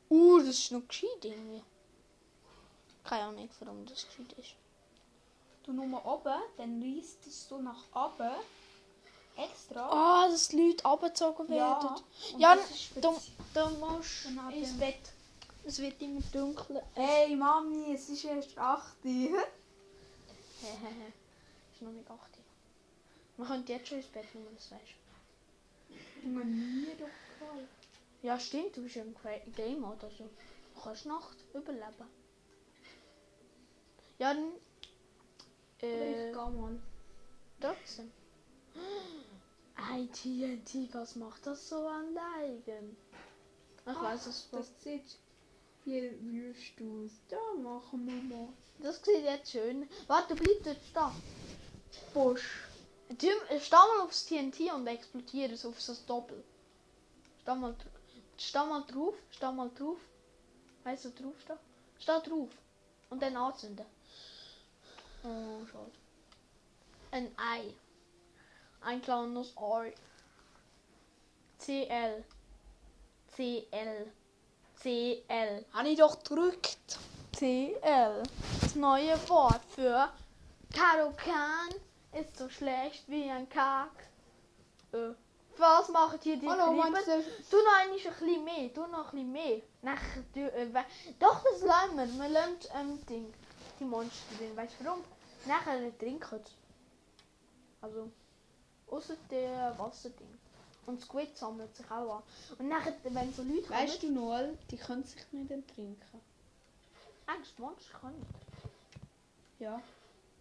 Uh, das ist noch gescheit irgendwie. Keine Ahnung, warum das gescheit ist. Du nur oben, dann reißt es so nach oben. Extra. Ah, dass die Leute abgezogen werden. Ja, spezi- da musst du ins Bett. Es wird immer dunkler. Hey Mami, es ist erst 8 Uhr. Hehehe. ist noch nicht 8 Uhr. Man könnte jetzt schon ins Bett, wenn man das weiß. Junge, mir doch. Ja, stimmt, du bist ja im Game oder so. Du kannst Nacht überleben. Ja, dann. Äh, Ich geh mal. trotzdem. Ein TNT, was macht das so an Leigen? Ich Ah, weiß es Das sieht viel wüst aus. Da machen wir mal. Das sieht jetzt schön. Warte, bleib dort stehen. Busch. Du, äh, steh mal aufs TNT und explodiere es auf das Doppel. Steh mal, steh mal drauf, steh mal drauf. Weißt du, drauf stehen? Steh drauf. Und dann anzünden. Oh, schade. Ein Ei. Ein kleines Ei. CL. CL. CL. Habe ich doch gedrückt. CL. Das neue Wort für Karokan ist so schlecht wie ein Kack. Äh, was machen hier die Hallo, du, Du noch ein bisschen mehr, du noch ein bisschen mehr. Nachher, du, äh, doch, das lassen wir. Wir lassen ähm, Ding, die Monster drin. Weißt du warum? Nachher trinken sie. Also, außer der Wasserding. Und Squid sammelt sich auch an. Und nachher, wenn so Leute Weißt du, Noel, die können sich nicht enttrinken. Angst, Monster können nicht. Ja.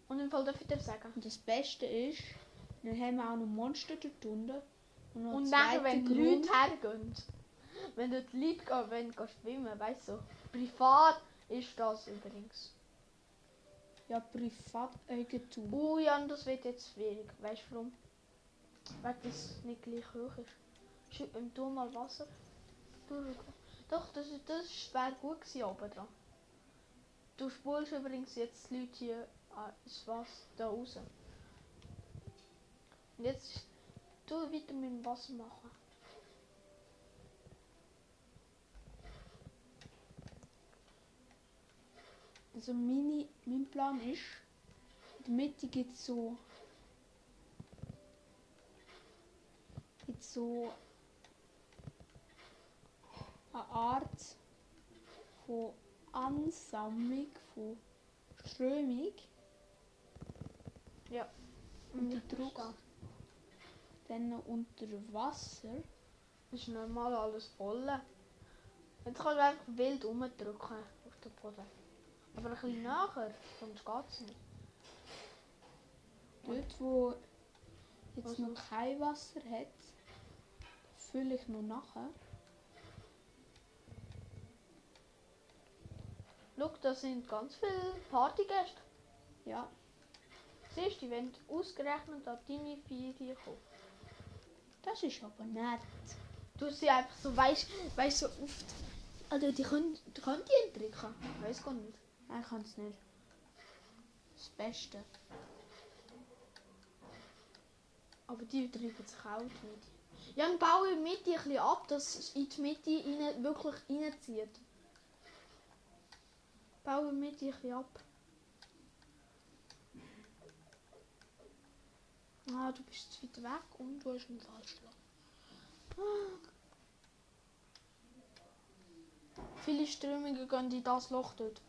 Und im Fall darf ich dir sagen. Und das Beste ist, dann haben wir auch noch Monster dort unten. Und, noch Und nachher, wenn Grund. Leute hergehen, wenn dort die Leute gehen, wenn gehen schwimmen, weißt du, privat ist das übrigens. Ja, Privateigentum. Oh ja, und das wird jetzt schwierig. Weißt du warum? Weil das nicht gleich hoch ist. Schü- ähm, Tu mal Wasser. Doch, das, das wäre gut gewesen oben dran. Du spulst übrigens jetzt die Leute hier das Wasser da raus. Und jetzt tu weiter mit dem Wasser machen. Also meine, mein Plan ist, in der Mitte gibt es so, gibt's so eine Art von Ansammlung, von Strömung. Ja. Und der Druck verstehe. dann unter Wasser. Das ist normal alles voll. Jetzt kannst du einfach wild umdrücken auf den Boden. Aber ein bisschen nachher, sonst geht es nicht. Dort, wo jetzt Also- noch kein Wasser hat, fülle ich noch nachher. Schau, da sind ganz viele Partygäste. Ja, Siehst du, die wollen ausgerechnet an deine Ferien kommen. das ist aber nett. Du sie einfach so, weißt weißt so oft. Also, die können, die können die entdecken. Ich weiß gar nicht. Nein, ich kann es nicht. Das Beste. Aber die treiben sich auch Mitte. Ja, dann baue in die Mitte ein bisschen ab, dass es in die Mitte rein, wirklich reinzieht. Baue die Mitte ein bisschen ab. Ah, du bist zu weit weg und du hast einen falschen Plan. viele Strömungen gehen in das Loch dort.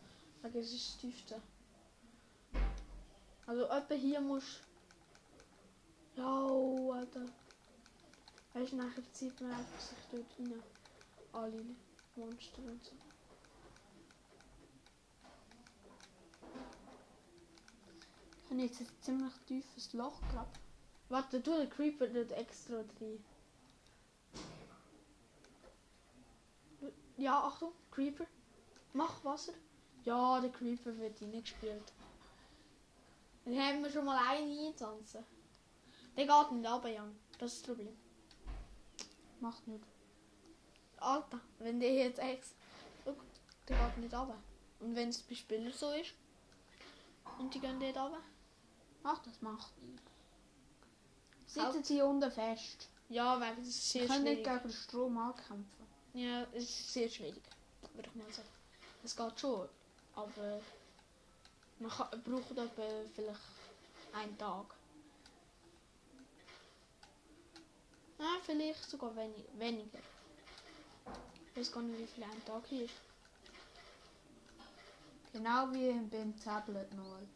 Wegen es ist das tiefste. Also etwa hier musst Ja, oh, Alter. Weißt du, nachher zieht man einfach sich dort rein. Alle Monster und so. Ich habe jetzt ein ziemlich tiefes Loch gehabt. Warte, tu den Creeper dort extra rein. Ja, Achtung, Creeper. Mach Wasser. Ja, der Creeper wird reingespielt. Dann haben wir schon mal einen eintanzen. Der geht nicht runter, Jan. Das ist das Problem. Macht nicht. Alter, wenn der jetzt ex... Schau, der geht nicht runter. Und wenn es bei Spielern so ist und die gehen dort runter? Ach, das macht nicht. Sitzen sie unten fest. Ja, wegen das ist Sie sehr können nicht schwierig. gegen den Strom ankämpfen. Ja, es ist sehr schwierig, würde ich mal sagen. Es geht schon, aber man kann, braucht etwa vielleicht einen Tag. Ja, vielleicht sogar wenig, weniger. Ich weiß gar nicht, wie viel ein Tag hier ist. Genau wie beim Tablet mal.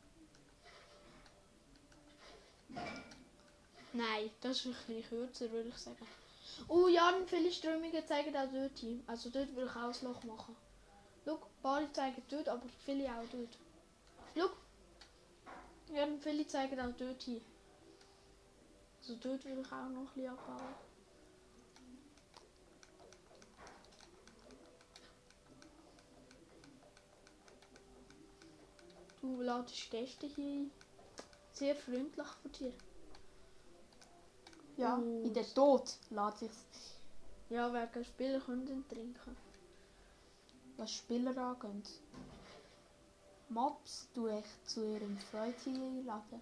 Nein, das ist ein bisschen kürzer, würde ich sagen. Oh ja, viele Strömungen zeigen auch dort hin. Also dort würde ich auch ein Loch machen. Ein paar zeigen dort, aber viele auch dort. Schau. Ja, viele zeigen auch dort hin. Also dort würde ich auch noch ein bisschen abbauen. Du ladest Gäste hier. Sehr freundlich von dir. Ja, Oh. in den Tod lässt sich Ja, wegen Spieler können trinken. Was Spieler angeht. Mobs tue ich zu ihrem Freude einladen.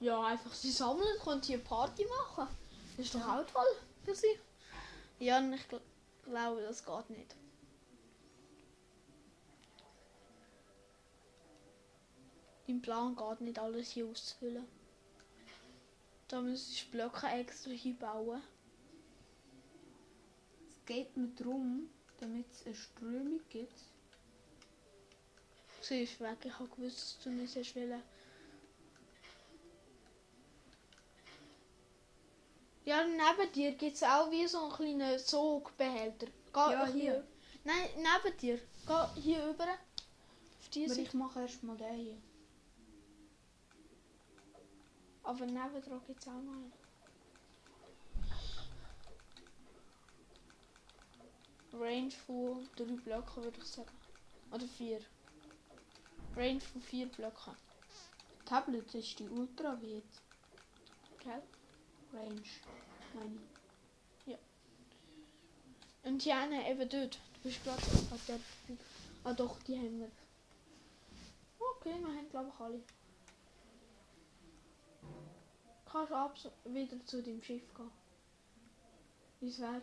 Ja, einfach sie sammeln, können hier Party machen. Das ist doch auch toll für sie. Ja, ich gl glaube, das geht nicht. Im Plan geht nicht alles hier auszufüllen. Da müssen ich Blöcke extra hinbauen. Es geht mir darum, damit es eine Strömung gibt. Sie ist weg, ich habe gewusst, dass du nicht hast wollen. Ja, neben dir gibt es auch wie so einen kleinen Sogbehälter. Geh Ja, hier. hier. Nein, neben dir. Geh hier rüber. Auf die Aber Seite. ich mache erst mal den hier. Aber neben dran gibt es auch noch einen. Range von drei Blöcken würde ich sagen. Oder vier. Range von vier Blöcken. Tablet ist die Ultrawide Gell? Range. Meine ich. Und die eine eben dort. Du bist gerade an der. Ah doch, die haben wir. Okay, wir haben glaube ich alle. Kannst du wieder zu dem Schiff gehen. Ins Werk.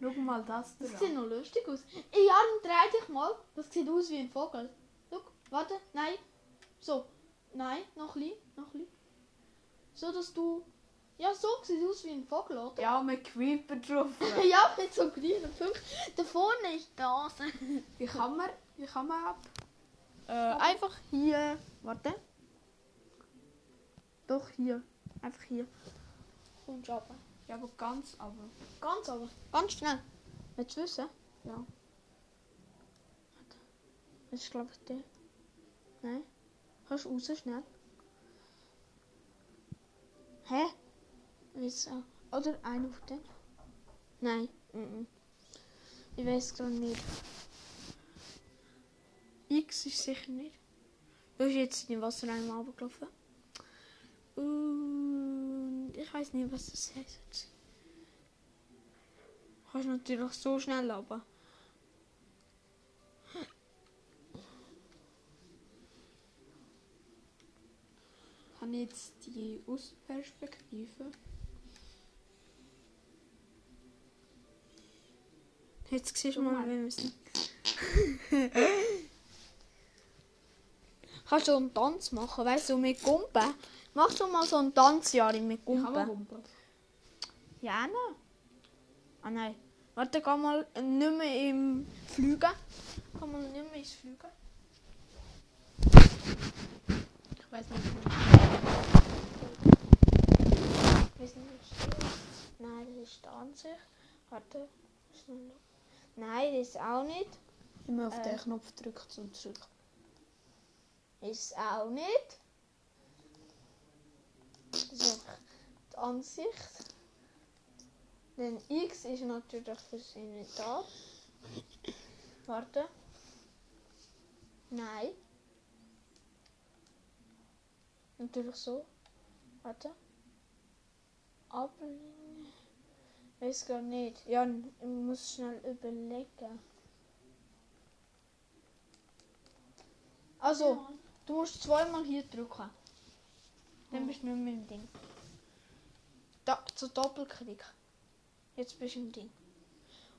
Schau mal das Das da. sieht noch lustig aus. Ey, Jan, dreh dich mal. Das sieht aus wie ein Vogel. Schau, warte, nein. So. Nein, noch ein bisschen, noch ein bisschen. So, dass du... Ja, so sieht aus wie ein Vogel, oder? Ja, mit Creeper drauf. ja, mit so grünen Punkten. Da vorne ist das. wie kann man, wie kann man ab? Äh, einfach hier. Warte. Doch hier. Einfach hier. Kommst runter. Ja, aber ganz aber. Ganz aber. Ganz schnell. Willst du wissen? Ja. Warte. Das ist glaube ich der. Nein. Kannst du raus schnell? Hä? Wieso? Oder einer von denen? Nein. Mhm. Ich weiß gerade nicht. X ist sicher nicht. Du bist jetzt in den Wasser einmal runtergelaufen. Ich weiß nicht, was das heißt. Kannst natürlich so schnell. Habe ich jetzt die Außenperspektive? Jetzt siehst du mal, wir sind. Kannst du einen Tanz machen, weißt du, mit Gumpen? Mach doch mal so einen Tanz, Jari, mit Ich Gumpen. Ja, nein. Ah nein, Warte, geh mal nicht mehr im Flügen. Geh mal nicht mehr ins Flügen. Ich weiß nicht. Wir sind nicht. Nein, das ist die Ansicht. Warte. Nein, das ist auch nicht. Immer auf Äh. den Knopf drücken zum zurück. Ist auch nicht. Einfach die Ansicht. Dann X ist natürlich fürs Inventar. Warte. Nein. Natürlich so. Warte. Ablehnen. Weiß gar nicht. Ja, ich muss schnell überlegen. Also, du musst zweimal hier drücken. Dann bist du mit dem Ding. Da, zu Doppelklick. Jetzt bist du im Ding.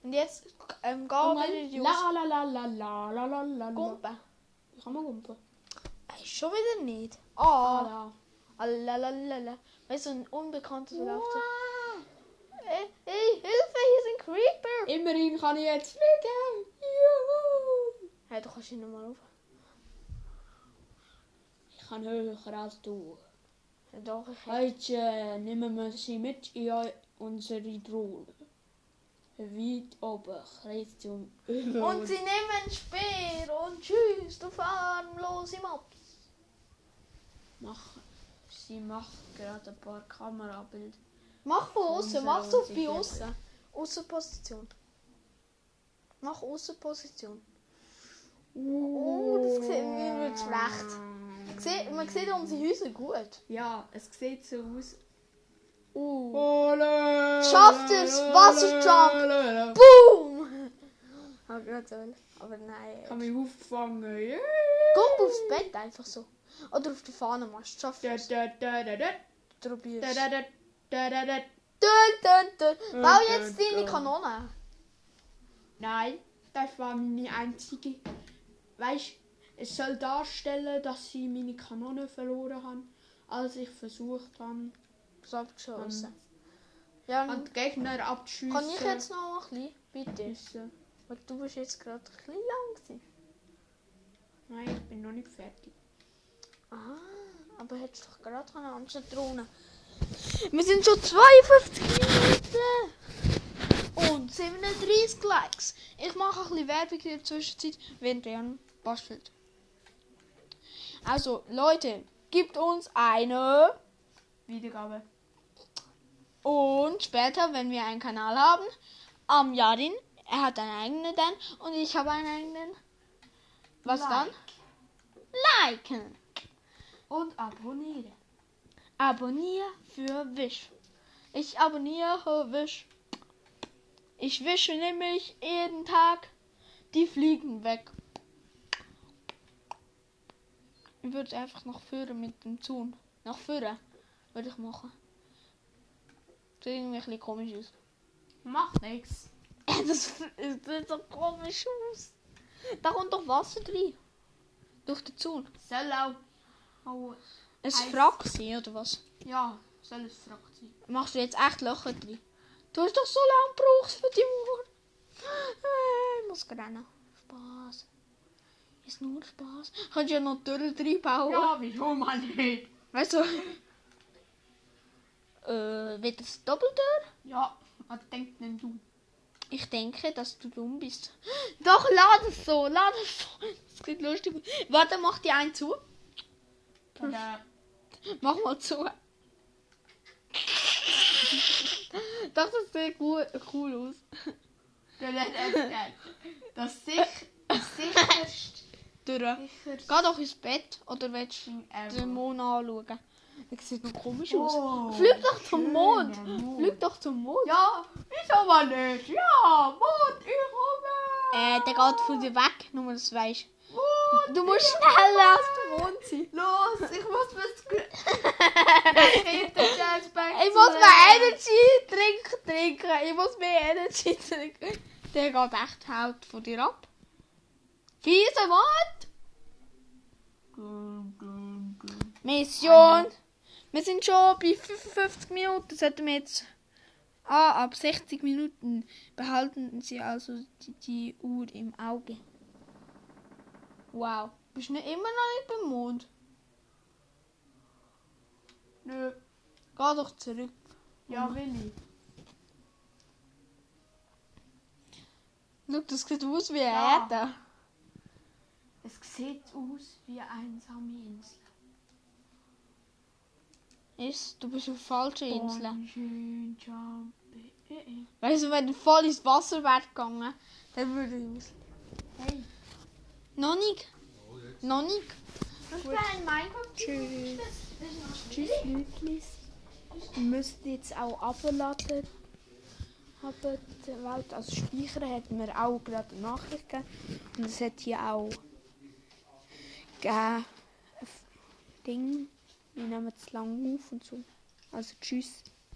Und jetzt ähm, geh wieder die La la la la la la la la. Gumpen. Ich kann mal gumpen. Ey, schon wieder nicht. Oh. Ah. La la la la. Weißt du, ein Unbekannter wow. Ey, ey, Hilfe, hier sind Creeper. Immerhin kann ich jetzt fliegen. Juhu. Hey, du kannst ihn nochmal auf. Ich kann höher als du. Doch, ich Heute nehmen wir sie mit in unsere Drohne. Weit oben, um über Und sie nehmen Speer und tschüss, du farmlose Mops. machen. Sie macht gerade ein paar Kamerabilder. Mach von außen, mach so und bei außen. Außenposition. Mach Außenposition. Oh, das sieht mir wird schlecht. Sieht- Man sieht unsere Häuser gut. Ja, es sieht so aus. Uh. Schafft Schafft es! Wasserjump! Boom! Hab grad so. Aber nein. Kann mich auffangen. Yeah. Komm aufs Bett einfach so. Oder auf die Fahne machst. Schaff Da, es. Probier's. Bau jetzt deine. Kanone. Nein, das war meine einzige. Weißt es soll darstellen, dass sie meine Kanone verloren haben, als ich versucht habe, Abgeschossen. Ähm, Ja, an die Gegner abzuschießen. kann ich jetzt noch ein bisschen? Bitte. Müssen. Weil du bist jetzt gerade ein bisschen lang. gewesen. Nein, ich bin noch nicht fertig. Ah, aber hättest du doch gerade eine andere Drohne. Wir sind schon 52 Minuten. Und 37 Likes. Ich mache ein bisschen Werbung in der Zwischenzeit, während Jan bastelt. Also, Leute, gibt uns eine. Wiedergabe. Und später, wenn wir einen Kanal haben, am Jadin, er hat einen eigenen dann und ich habe einen eigenen. Was Like. dann? Liken. Und abonnieren. Abonniere für Wisch. Ich abonniere Wisch. Ich wische nämlich jeden Tag die Fliegen weg. Ich würde einfach noch führen mit dem Zun. Noch führen würde ich machen. Sieht irgendwie ein bisschen komisch aus. Macht nichts. Das sieht so komisch aus. Da kommt doch Wasser drin. Durch den Zaun. Soll auch. Oh, Ein Eis. Frack sein, oder was? ja, soll es Frakt sein. Machst du jetzt echt Löcher drin? Du hast doch so lange gebraucht für die Ich muss rennen. Spaß. Ist nur Spaß. Kannst ja noch drin bauen. Ja, wieso man nicht? Weißt du? Äh, wird das Doppeltür? Ja, was denkt denn du? Ich denke, dass du dumm bist. Doch, lad es so, lad es so. Das sieht lustig. Warte, mach die einen zu. Oder Mach mal zu. Doch, das sieht cool, cool aus. das das sicherste. Durch. Geh doch ins Bett oder willst du den Mond anschauen? Das sieht noch komisch aus. Oh, Flieg doch zum Mond. Mond. Flieg doch zum Mond. Ja, wieso mal nicht? Ja, Mond, ich komme. Äh, der geht von dir weg, nur das weißt. Mond, Du musst schneller als der Mond sein. los, ich muss was. Ich muss mehr Energy trinken, trinken. Ich muss mehr Energy trinken. Der geht echt halt von dir ab. Fiese Mond. Mission. Wir sind schon bei 55 Minuten. Sollten wir jetzt Ah, ab 60 Minuten behalten Sie also die, die Uhr im Auge. Wow. Bist du nicht immer noch nicht beim Mond? Nö. Geh doch zurück. Ja, will ich. Schau, das sieht aus wie Ja. Erde. Es sieht aus wie eine einsame Insel. Ist, du bist auf falscher Insel. Weißt du, wenn du voll ins Wasser wärst gegangen, dann würde ich aus. Hey, Noch nicht. Noch nicht. Tschüss. Tschüss. Wir müssen jetzt auch abladen. Haben die Welt als Speicher hat mir auch gerade eine Nachricht gegeben. Und es hat hier auch gegeben, ein Ding. Wir nehmen zu lang auf und so. Also tschüss.